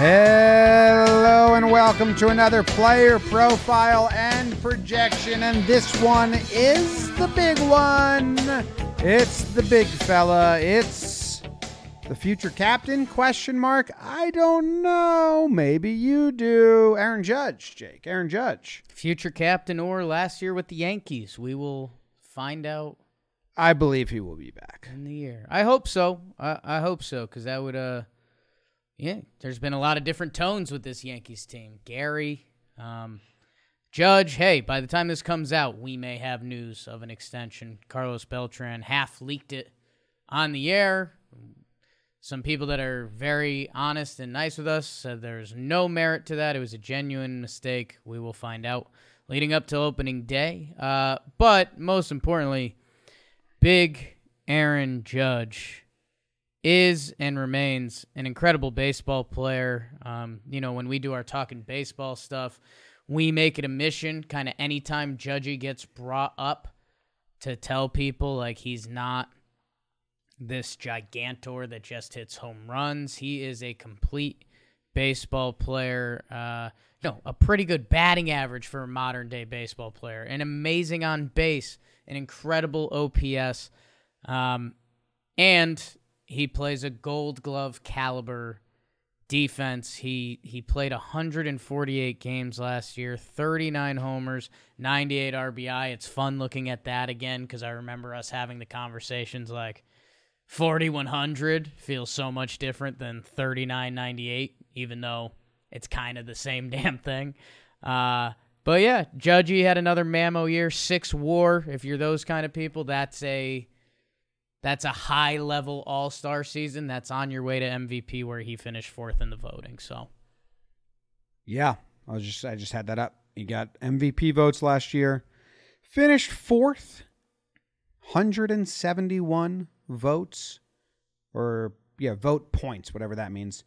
Hello and welcome to another player profile and projection. And this one is the big one. It's the big fella. It's the future captain? Question mark. I don't know. Maybe you do. Aaron Judge, Jake. Aaron Judge. Future captain or last year with the Yankees. We will find out I believe he will be back. in the year. I hope so. I, I hope so because that would uh, yeah. There's been a lot of different tones with this Yankees team. Gary, um, Judge. Hey, by the time this comes out, we may have news of an extension. Carlos Beltran half leaked it on the air. Some people that are very honest and nice with us said there's no merit to that. It was a genuine mistake. We will find out leading up to opening day. Uh, but most importantly, big Aaron Judge is and remains an incredible baseball player. Um, you know, when we do our talking baseball stuff, we make it a mission kind of anytime Judgy gets brought up to tell people like he's not this gigantor that just hits home runs. He is a complete baseball player. Uh, no, a pretty good batting average for a modern day baseball player. An amazing on base, an incredible OPS. Um, and he plays a gold glove caliber defense. He he played 148 games last year, 39 homers, 98 RBI. It's fun looking at that again because I remember us having the conversations like 4100 feels so much different than 3998, even though it's kind of the same damn thing. Uh, but yeah, Judgy had another Mammo year, six WAR. If you're those kind of people, that's a that's a high level All Star season. That's on your way to MVP, where he finished fourth in the voting. So Yeah, I was just I just had that up. He got MVP votes last year. Finished fourth. 171 votes or yeah, vote points, whatever that means.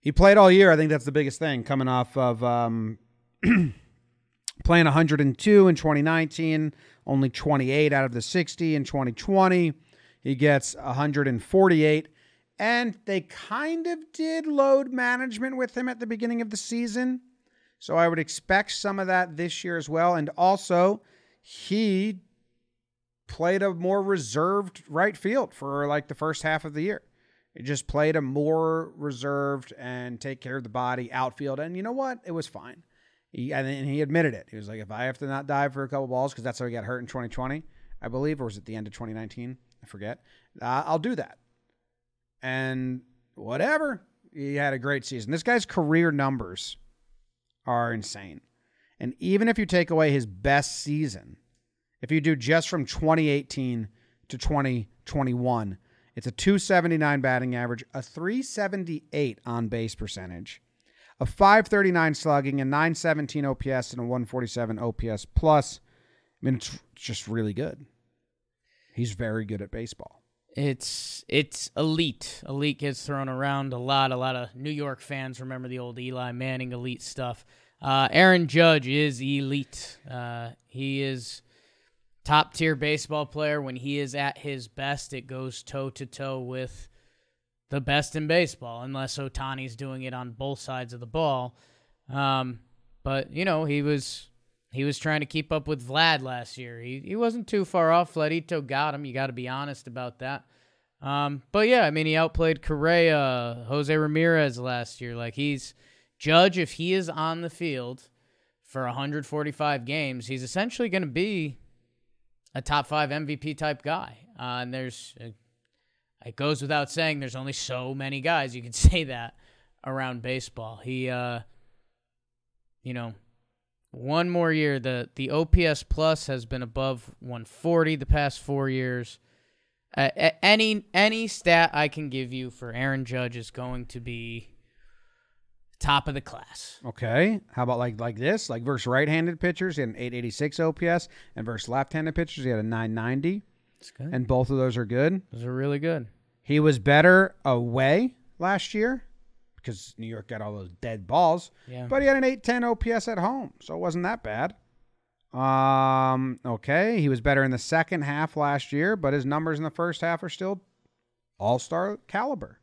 He played all year. I think that's the biggest thing coming off of um, playing 102 in 2019, only 28 out of the 60 in 2020. He gets 148. And they kind of did load management with him at the beginning of the season. So I would expect some of that this year as well. And also, he played a more reserved right field for like the first half of the year. He just played a more reserved and take care of the body outfield. And you know what? It was fine. He and he admitted it. He was like, if I have to not dive for a couple balls because that's how he got hurt in 2020, I believe, or was it the end of 2019? I forget. Uh, I'll do that. And whatever. He had a great season. This guy's career numbers are insane. And even if you take away his best season, if you do just from 2018 to 2021, it's a 279 batting average, a 378 on base percentage, a 539 slugging, a 917 OPS, and a 147 OPS plus. I mean, it's just really good. He's very good at baseball. it's it's elite. Elite gets thrown around a lot. A lot of New York fans remember the old Eli Manning elite stuff. Uh, Aaron Judge is elite. Uh, he is top tier baseball player. When he is at his best, it goes toe to toe with the best in baseball, unless Ohtani's doing it on both sides of the ball. Um, but you know, he was he was trying to keep up with Vlad last year. He he wasn't too far off. Vladito got him. You got to be honest about that. Um, but yeah, I mean, he outplayed Correa, Jose Ramirez last year. Like he's Judge. If he is on the field for 145 games, he's essentially going to be a top five MVP type guy. Uh, and there's it goes without saying there's only so many guys you can say that around baseball. He uh you know, one more year the the OPS plus has been above 140 the past 4 years. Uh, any any stat I can give you for Aaron Judge is going to be top of the class. Okay. How about like like this? Like versus right-handed pitchers, he had an 886 OPS, and versus left-handed pitchers, he had a 990. It's good. And both of those are good. Those are really good. He was better away last year because New York got all those dead balls. Yeah. But he had an 810 OPS at home, so it wasn't that bad. Um, okay, he was better in the second half last year, but his numbers in the first half are still all-star caliber.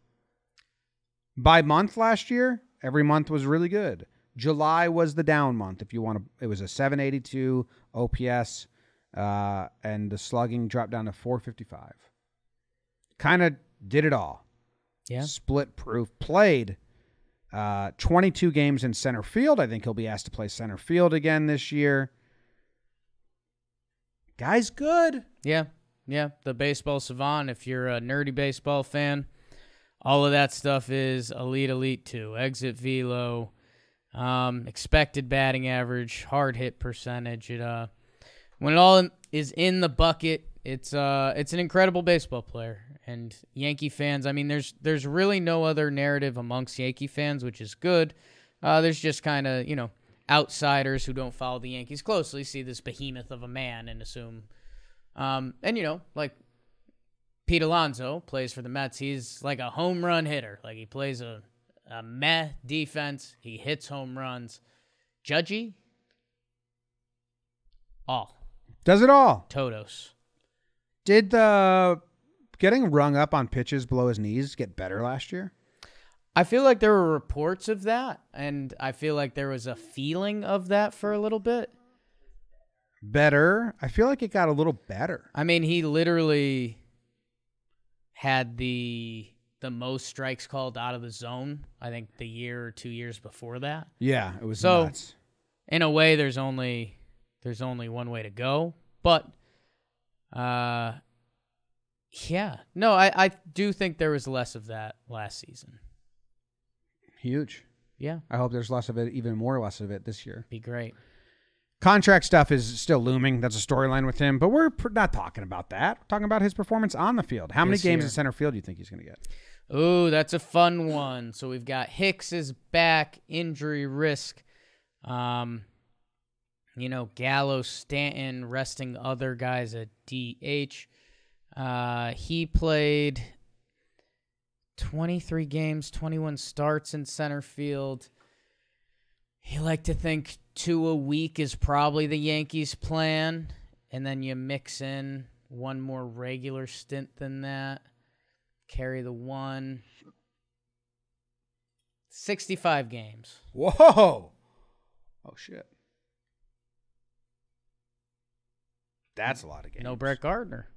By month last year, every month was really good. July was the down month. If you want to, it was a 782 OPS, uh, and the slugging dropped down to 455. Kind of did it all. Yeah. Split proof. Played uh, 22 games in center field. I think he'll be asked to play center field again this year. Guy's good. Yeah. Yeah. The baseball savant, if you're a nerdy baseball fan, all of that stuff is elite, elite two. Exit velo, um, expected batting average, hard hit percentage. It uh, when it all is in the bucket, it's uh, it's an incredible baseball player. And Yankee fans, I mean, there's there's really no other narrative amongst Yankee fans, which is good. Uh, there's just kind of you know outsiders who don't follow the Yankees closely see this behemoth of a man and assume, um, and you know like Pete Alonso plays for the Mets. He's like a home run hitter. Like he plays a, a meh defense. He hits home runs. Judgy, all. Does it all. Totos. Did the getting rung up on pitches below his knees get better last year? I feel like there were reports of that, and I feel like there was a feeling of that for a little bit. Better. I feel like it got a little better. I mean, he literally had the the most strikes called out of the zone. I think the year or two years before that. Yeah, it was So- nuts. in a way there's only there's only one way to go but uh yeah no i i do think there was less of that last season Huge. yeah I hope there's less of it, even more less of it this year. be great Contract stuff is still looming. That's a storyline with him, but we're pr- not talking about that. We're talking about his performance on the field. How many This games year. in center field do you think he's going to get? Ooh, that's a fun one. So we've got Hicks is back, injury risk. Um, you know, Gallo, Stanton, resting other guys at DH. Uh, he played 23 games, 21 starts in center field. You like to think two a week is probably the Yankees' plan, and then you mix in one more regular stint than that. Carry the one. 65 games. Whoa! Oh shit! That's a lot of games. No Brett Gardner.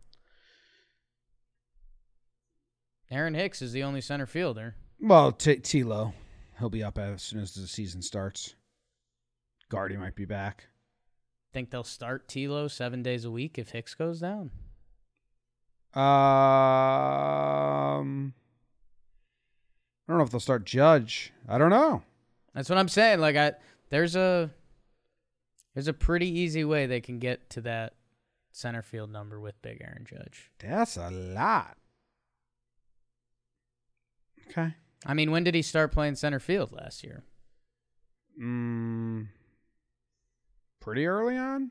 Aaron Hicks is the only center fielder. Well, T- Tilo, he'll be up as soon as the season starts. Guardy might be back. Think they'll start Tilo seven days a week if Hicks goes down. Um, I don't know if they'll start Judge. I don't know. That's what I'm saying. Like I there's a there's a pretty easy way they can get to that center field number with Big Aaron Judge. That's a lot. Okay. I mean, when did he start playing center field last year? Mm, pretty early on.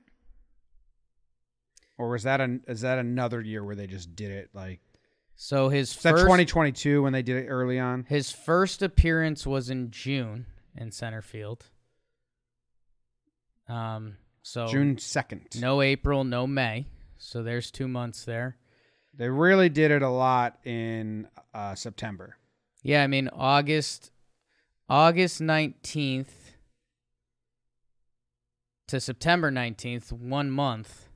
Or was that an is that another year where they just did it like So his is that 2022 when they did it early on? his first appearance was in June in center field. Um so June 2nd. no April, no May. So there's 2 months there. They really did it a lot in uh, September. Yeah, I mean August August 19th to September 19th, one month.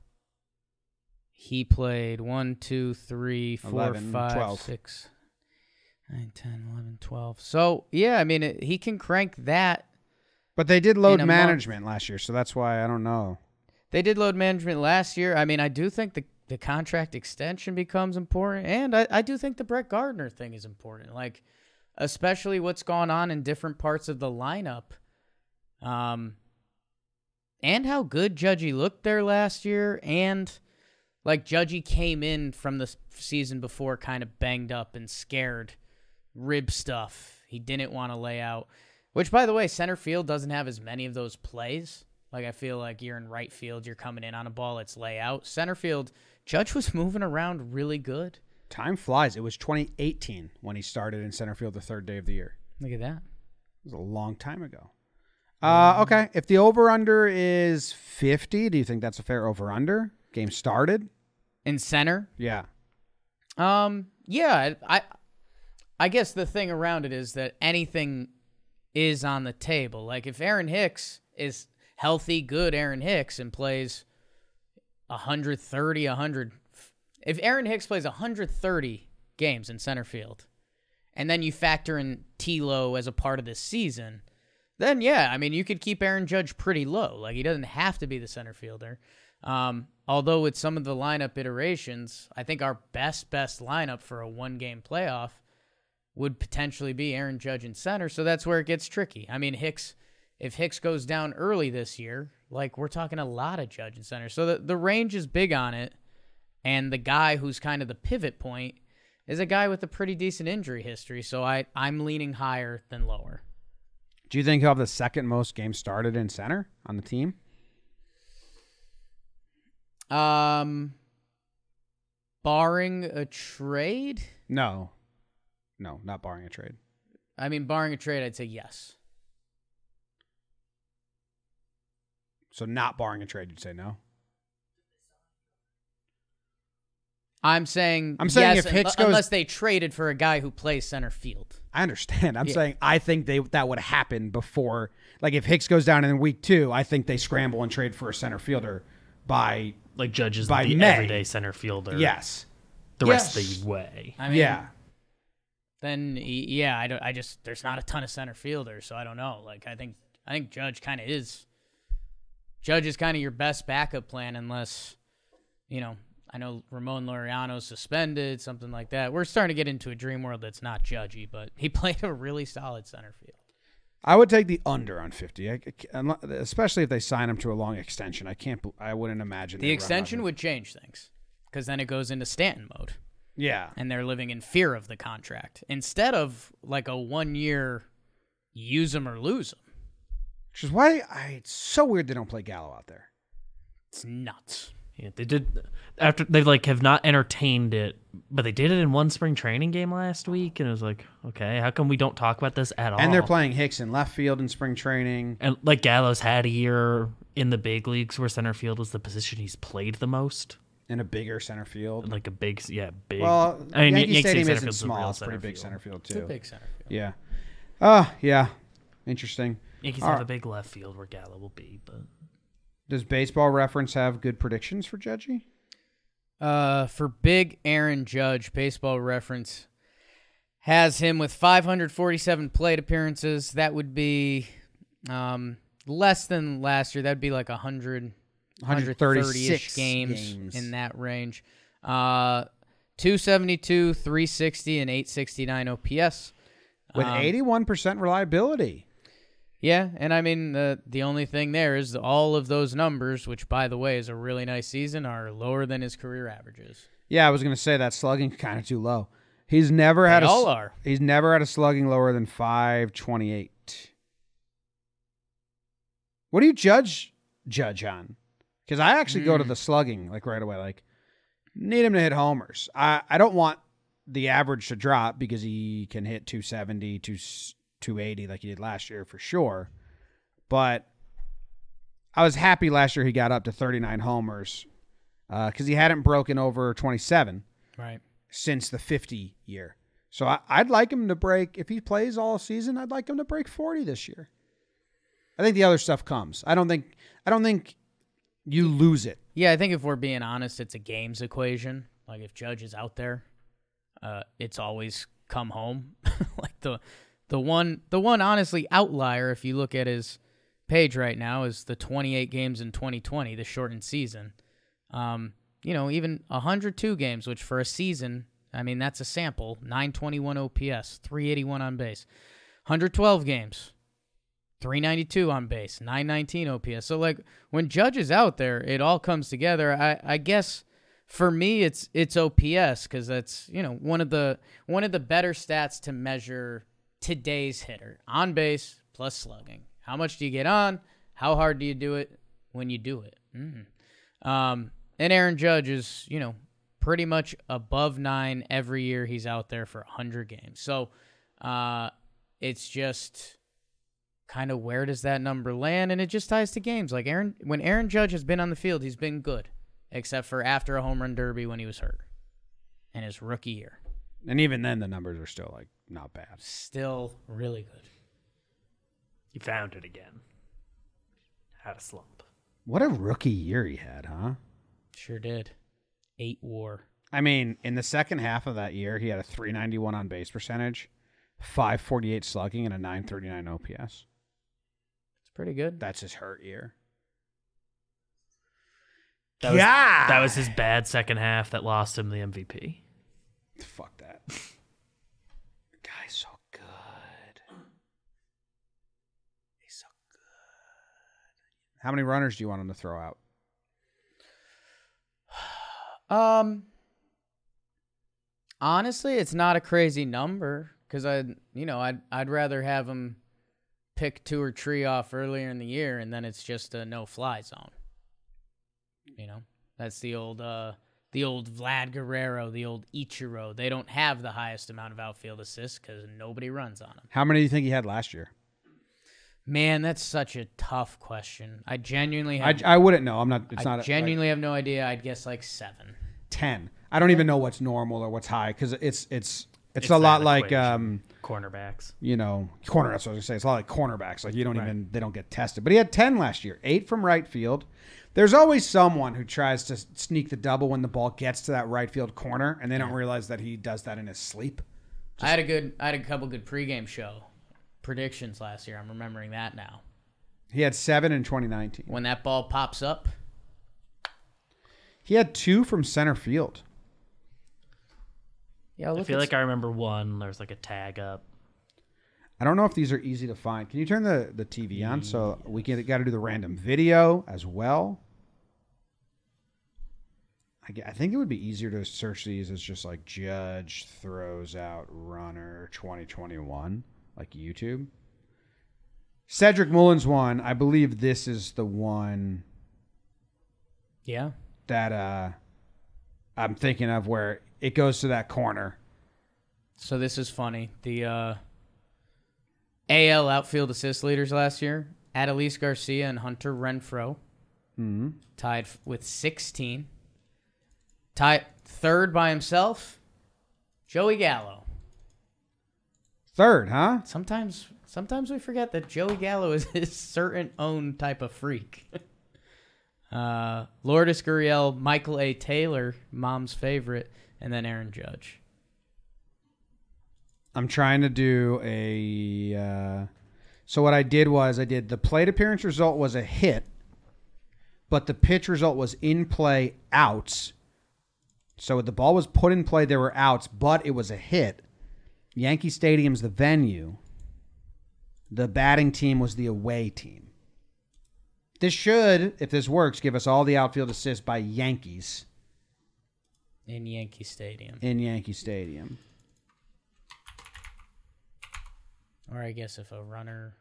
He played 1, 2, 3, 4, 11, 5, 12. 6, 9, 10, 11, 12. So, yeah, I mean, it, he can crank that. But they did load a month. management last year, so that's why I don't know. They did load management last year. I mean, I do think the, the contract extension becomes important. And I, I do think the Brett Gardner thing is important. Like, especially what's gone on in different parts of the lineup. Um, and how good Judgy looked there last year. And, like, Judgy came in from the season before kind of banged up and scared, rib stuff. He didn't want to lay out. Which, by the way, center field doesn't have as many of those plays. Like, I feel like you're in right field, you're coming in on a ball, it's layout. Center field, Judge was moving around really good. Time flies. It was 2018 when he started in center field the third day of the year. Look at that. It was a long time ago. Uh, okay. If the over under is 50, do you think that's a fair over under? Game started? In center, Yeah. Um, yeah, I, I I guess the thing around it is that anything is on the table. Like if Aaron Hicks is healthy, good Aaron Hicks and plays 130, 100 if Aaron Hicks plays 130 games in center field and then you factor in Tilo as a part of this season, then yeah, I mean, you could keep Aaron Judge pretty low. Like he doesn't have to be the center fielder. Um, although with some of the lineup iterations, I think our best best lineup for a one game playoff would potentially be Aaron Judge in center. So that's where it gets tricky. I mean, Hicks, if Hicks goes down early this year, like we're talking a lot of Judge in center. So the, the range is big on it. And the guy who's kind of the pivot point is a guy with a pretty decent injury history. So I, I'm leaning higher than lower. Do you think he'll have the second most games started in center on the team? Um, barring a trade, No. No, not barring a trade. I mean, barring a trade, I'd say yes. So not barring a trade, you'd say no. I'm saying I'm saying yes, if Hicks unle- goes- unless they traded for a guy who plays center field. I understand. I'm Yeah. saying I think they that would happen before. Like if Hicks goes down in week two, I think they scramble and trade for a center fielder by Like judges By the May. everyday center fielder. yes, The rest of the way. I mean, yeah. Then yeah, I don't. I just there's not a ton of center fielders, so I don't know. Like I think I think Judge kind of is. Judge is kind of your best backup plan unless, you know, I know Ramon Laureano's suspended, something like that. We're starting to get into a dream world that's not judgy, but he played a really solid center field. I would take the under on 50, I, I ca- unle- especially if they sign him to a long extension. I can't. I wouldn't imagine The extension would change things because then it goes into Stanton mode. Yeah, and they're living in fear of the contract instead of like a one year use them or lose them. which is why I, it's so weird they don't play Gallo out there. It's nuts. Yeah, they did after they like have not entertained it, but they did it in one spring training game last week, and it was like, okay, how come we don't talk about this at all? And they're playing Hicks in left field in spring training. and like Gallo's had a year in the big leagues where center field was the position he's played the most, in a bigger center field. like a big, yeah, big. Well, I mean, Yankee Yankee Stadium center isn't a small; it's pretty big center field It's a too. big center field. Yeah. Oh, yeah. Interesting. Yankees All have right. a big left field where Gallo will be, but Does Baseball Reference have good predictions for Judgy? Uh, for big Aaron Judge, Baseball Reference has him with 547 plate appearances. That would be um, less than last year. That'd be like a 100, 136 130-ish games, games. in that range. Uh, 272, 360, and 869 OPS. With Um, 81% reliability. Yeah, and I mean the the only thing there is all of those numbers, which by the way is a really nice season, are lower than his career averages. Yeah, I was going to say that slugging kind of too low. He's never had They a all are. He's never had a slugging lower than 528. What do you judge judge on? Cuz I actually go to Hmm. the slugging like right away like need him to hit homers. I I don't want the average to drop because he can hit 270, 2 280 like he did last year for sure. But I was happy last year he got up to 39 homers because he hadn't broken over 27 Right. since the 50 year. So I, I'd like him to break, if he plays all season, I'd like him to break 40 this year. I think the other stuff comes. I don't think, I don't think you lose it. Yeah, I think if we're being honest, it's a games equation. Like if Judge is out there, uh, it's always come home. like the the one the one honestly outlier, if you look at his page right now, is the 28 games in 2020, the shortened season. Um, you know, even 102 games, which for a season, I mean that's a sample. 921 OPS, 381 on base, 112 games, 392 on base, 919 OPS. So like when Judge is out there, it all comes together. I I guess for me it's it's OPS cuz that's, you know, one of the one of the better stats to measure today's hitter. On base plus slugging. How much do you get on? How hard do you do it when you do it? Mm. Um and Aaron Judge is, you know, pretty much above 9 every year he's out there for 100 games. So uh it's just kind of where does that number land and it just ties to games like aaron when aaron judge has been on the field he's been good except for after a home run derby when he was hurt and his rookie year And even then, the numbers are still like not bad. Still really good. You found it again. Had a slump. What a rookie year he had, huh? Sure did. Eight war. I mean, in the second half of that year, he had a 391 on base percentage, 548 slugging, and a 939 OPS. It's pretty good. That's his hurt year. That was, that was his bad second half that lost him the MVP. Fuck that. The guy's so good. He's so good. How many runners do you want him to throw out? Um, honestly, it's not a crazy number because I, you know, I'd I'd rather have him pick two or three off earlier in the year, and then it's just a no fly zone. You know, that's the old uh the old Vlad Guerrero, the old Ichiro. They don't have the highest amount of outfield assists because nobody runs on them. How many do you think he had last year? Man, that's such a tough question. I genuinely I, have. I wouldn't know. I'm not. It's I not. a- genuinely have no idea. I'd guess like seven. ten. I don't even know what's normal or what's high because it's it's it's, It's a lot that like equation. um Cornerbacks. you know corner. That's what I was gonna say. It's a lot like cornerbacks. Like you don't even they don't get tested. But he had ten last year. Eight from right field. There's always someone who tries to sneak the double when the ball gets to that right field corner, and they don't realize that he does that in his sleep. I had a good, I had a couple good pregame show predictions last year. I'm remembering that now. He had seven in 2019. When that ball pops up, He had two from center field. Yeah, I feel like I remember one. There's like a tag up. I don't know if these are easy to find. Can you turn the, the TV on so we can got to do the random video as well? I, I think it would be easier to search these as just like Judge throws out runner 2021, like YouTube. Cedric Mullins one. I believe this is the one yeah. that uh, I'm thinking of where it goes to that corner. So this is funny. The uh, AL outfield assist leaders last year: Adolis Garcia and Hunter Renfroe, tied with 16. Tied third by himself, Joey Gallo. Third, huh? Sometimes, sometimes we forget that Joey Gallo is his certain own type of freak. uh, Lourdes Gurriel, Michael A. Taylor, mom's favorite, and then Aaron Judge. I'm trying to do a. Uh, so what I did was I did the plate appearance result was a hit, but the pitch result was in play outs. So the ball was put in play, there were outs, but it was a hit. Yankee Stadium's the venue. The batting team was the away team. This should, if this works, give us all the outfield assists by Yankees in Yankee Stadium. in Yankee Stadium. Or I guess if a runner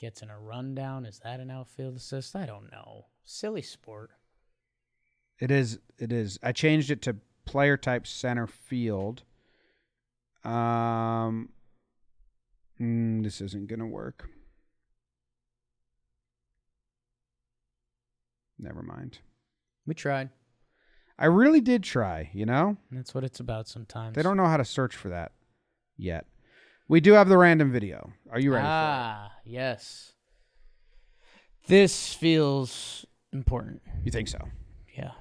gets in a rundown, is that an outfield assist? I don't know. Silly sport. It is. It is. I changed it to player type center field. Um, mm, this isn't gonna work. Never mind. We tried. I really did try. You know, That's what it's about sometimes. they don't know how to search for that yet. We do have the random video. Are you ready? for Ah, yes. This feels important. You think so? Yeah.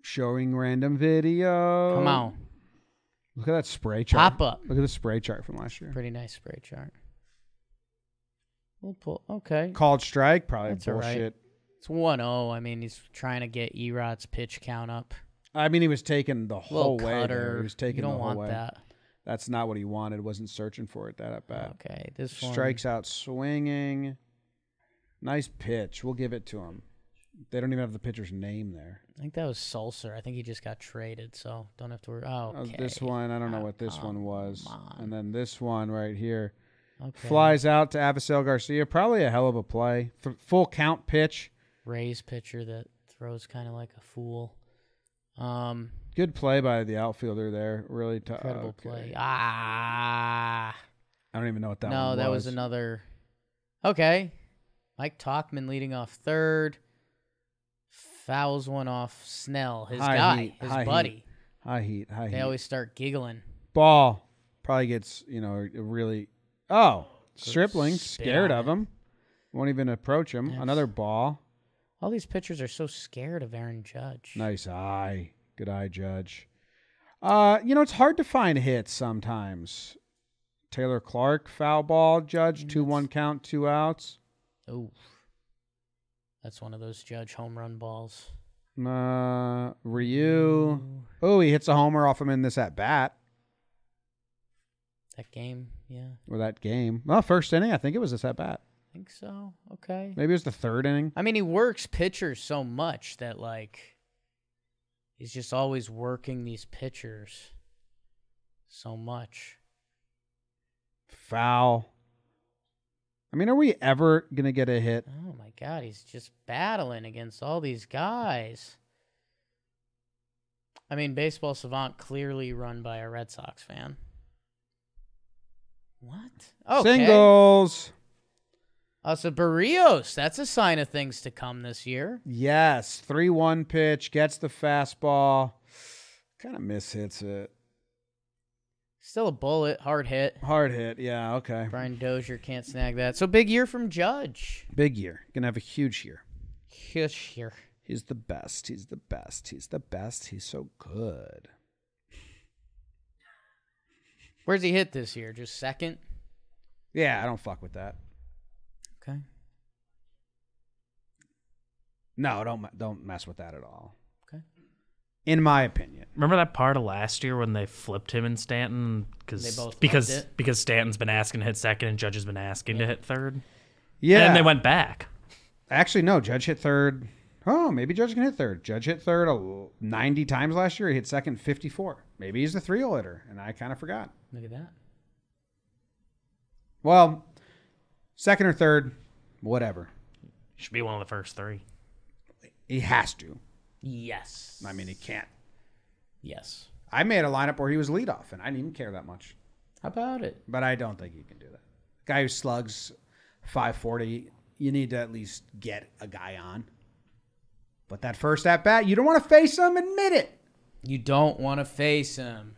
Showing random video. Come on. Look at that spray chart. Pop up. Look at the spray chart from last year. Pretty nice spray chart. We'll pull. Okay. Called strike. Probably That's bullshit. It's 1 0. I mean, he's trying to get Erot's pitch count up. I mean, he was taking the whole Little way. there. cutter. He was taking you don't the whole want way. that. That's not what he wanted. Wasn't searching for it that at bat. Okay. This one. Strikes out swinging. Nice pitch. We'll give it to him. They don't even have the pitcher's name there. I think that was Sulser. I think he just got traded, so don't have to worry. Oh, Uh, okay. This one, I don't know what this one come was. on. And then this one right here Okay. flies out to Avisail Garcia. Probably a hell of a play. F- full count pitch. Rays pitcher that throws kind of like a fool. Um, Good play by the outfielder there. Really tough. incredible play. Ah, I don't even know what that was. no, one that was another. Okay, Mike Tauchman leading off third. Fouls one off Snell, his High guy, heat, his high buddy. heat. High heat. High They heat. always start giggling. Ball probably gets you know really. Oh, Stripling scared of him. Won't even approach him. Another ball. All these pitchers are so scared of Aaron Judge. Nice eye. Good eye, Judge. Uh, you know, it's hard to find hits sometimes. Taylor Clarke, foul ball, Judge, 2 1 count, two outs. Oh, that's one of those Judge home run balls. Uh, Ryu. Oh, he hits a homer off him in this at bat That game, yeah, or that game. Well, first inning, I think it was this at bat. I think so. Okay. Maybe it was the third inning. I mean, he works pitchers so much that like he's just always working these pitchers so much. Foul. I mean, are we ever going to get a hit? Oh my god, he's just battling against all these guys. I mean, baseball savant clearly run by a Red Sox fan. What? Okay. Singles. Oh, so Berrios, that's a sign of things to come this year. Yes. 3 1 pitch, gets the fastball. Kind of mishits it. Still a bullet, hard hit. Hard hit. Yeah, okay. Brian Dozier can't snag that. So big year from Judge. Big year. Gonna have a huge year. Huge year. He's the best. He's the best. He's the best. He's so good. Where's he hit this year? Just second? Yeah, I don't fuck with that. Okay. No, don't don't mess with that at all. Okay. In my opinion. Remember that part of last year when they flipped him and Stanton They because both loved because it. because Stanton's been asking to hit second and Judge has been asking to hit third. Yeah. And they went back. Actually, no. Judge hit third. Oh, maybe Judge can hit third. Judge hit third a- 90 times last year. He hit second 54. Maybe he's the three hole hitter, and I kind of forgot. Look at that. Well, second or third, whatever. Should be one of the first three. He has to. Yes. I mean, he can't. yes. I made a lineup where he was leadoff, and I didn't even care that much. How about it? But I don't think he can do that. Guy who slugs 540, you need to at least get a guy on. But that first at bat, you don't want to face him. Admit it. You don't want to face him.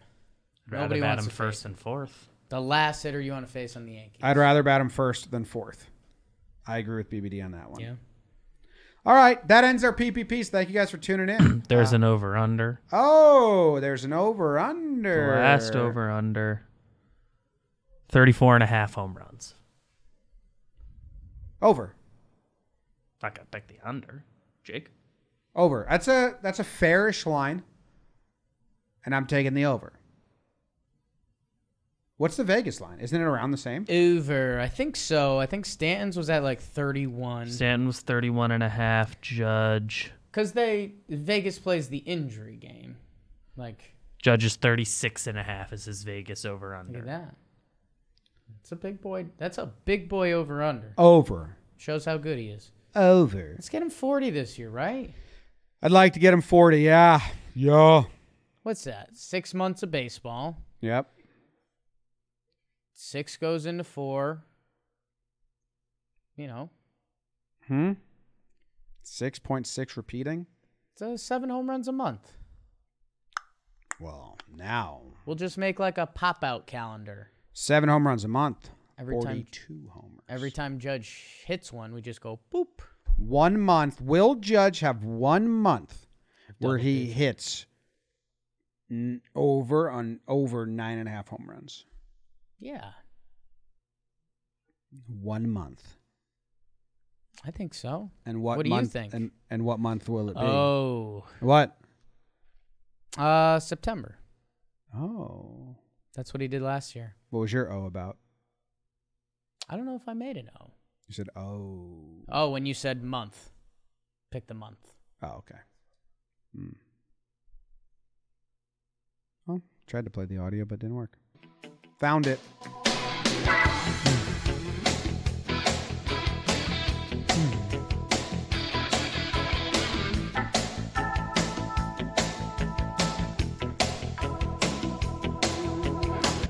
Rather Nobody bat wants him to first face him. and fourth. The last hitter you want to face on the Yankees. I'd rather bat him first than fourth. I agree with BBD on that one. yeah. All right, that ends our PPPs. Thank you guys for tuning in. There's uh, an over under. oh, there's an over under. last over under 34 and a half home runs. Over. I got to pick the under. Jake? Over. That's a that's a fairish line. And I'm taking the over. What's the Vegas line? Isn't it around the same? Over. I think so. I think Stanton's was at like 31. Stanton was 31 and a half. Judge. Because they Vegas plays the injury game. Like, Judge is 36 and a half is his Vegas over under. look under. at that. It's a big boy. That's a big boy over under. Over. Shows how good he is. Over. Let's get him 40 this year, right? I'd like to get him 40. Yeah. Yeah. What's that? Six months of baseball. Yep. Six goes into four. You know, Hmm. 6.6 repeating. it's uh, seven home runs a month. Well, now We'll just make like a pop out calendar. seven home runs a month. Every time- 42 homers. Every time Judge hits one, we just go boop. one month. Will Judge have one month where Double he hits n- over on over nine and a half home runs? Yeah, One month. I think so. And what, What do you month? think? And, and what month will it be? Oh, What? uh, September. Oh. That's what he did last year. What was your O about? I don't know if I made it. Oh, You said oh. oh, when you said month, pick the month. Oh, okay. Hmm. Well, tried to play the audio, but didn't work. Found it. Hmm.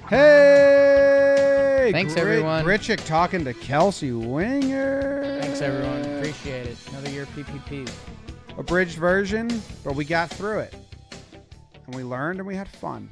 Hey! Thanks, everyone. Grichik talking to Kelsey Winger. Thanks everyone. Appreciate it. Another year PPP. abridged version, but we got through it. and we learned and we had fun.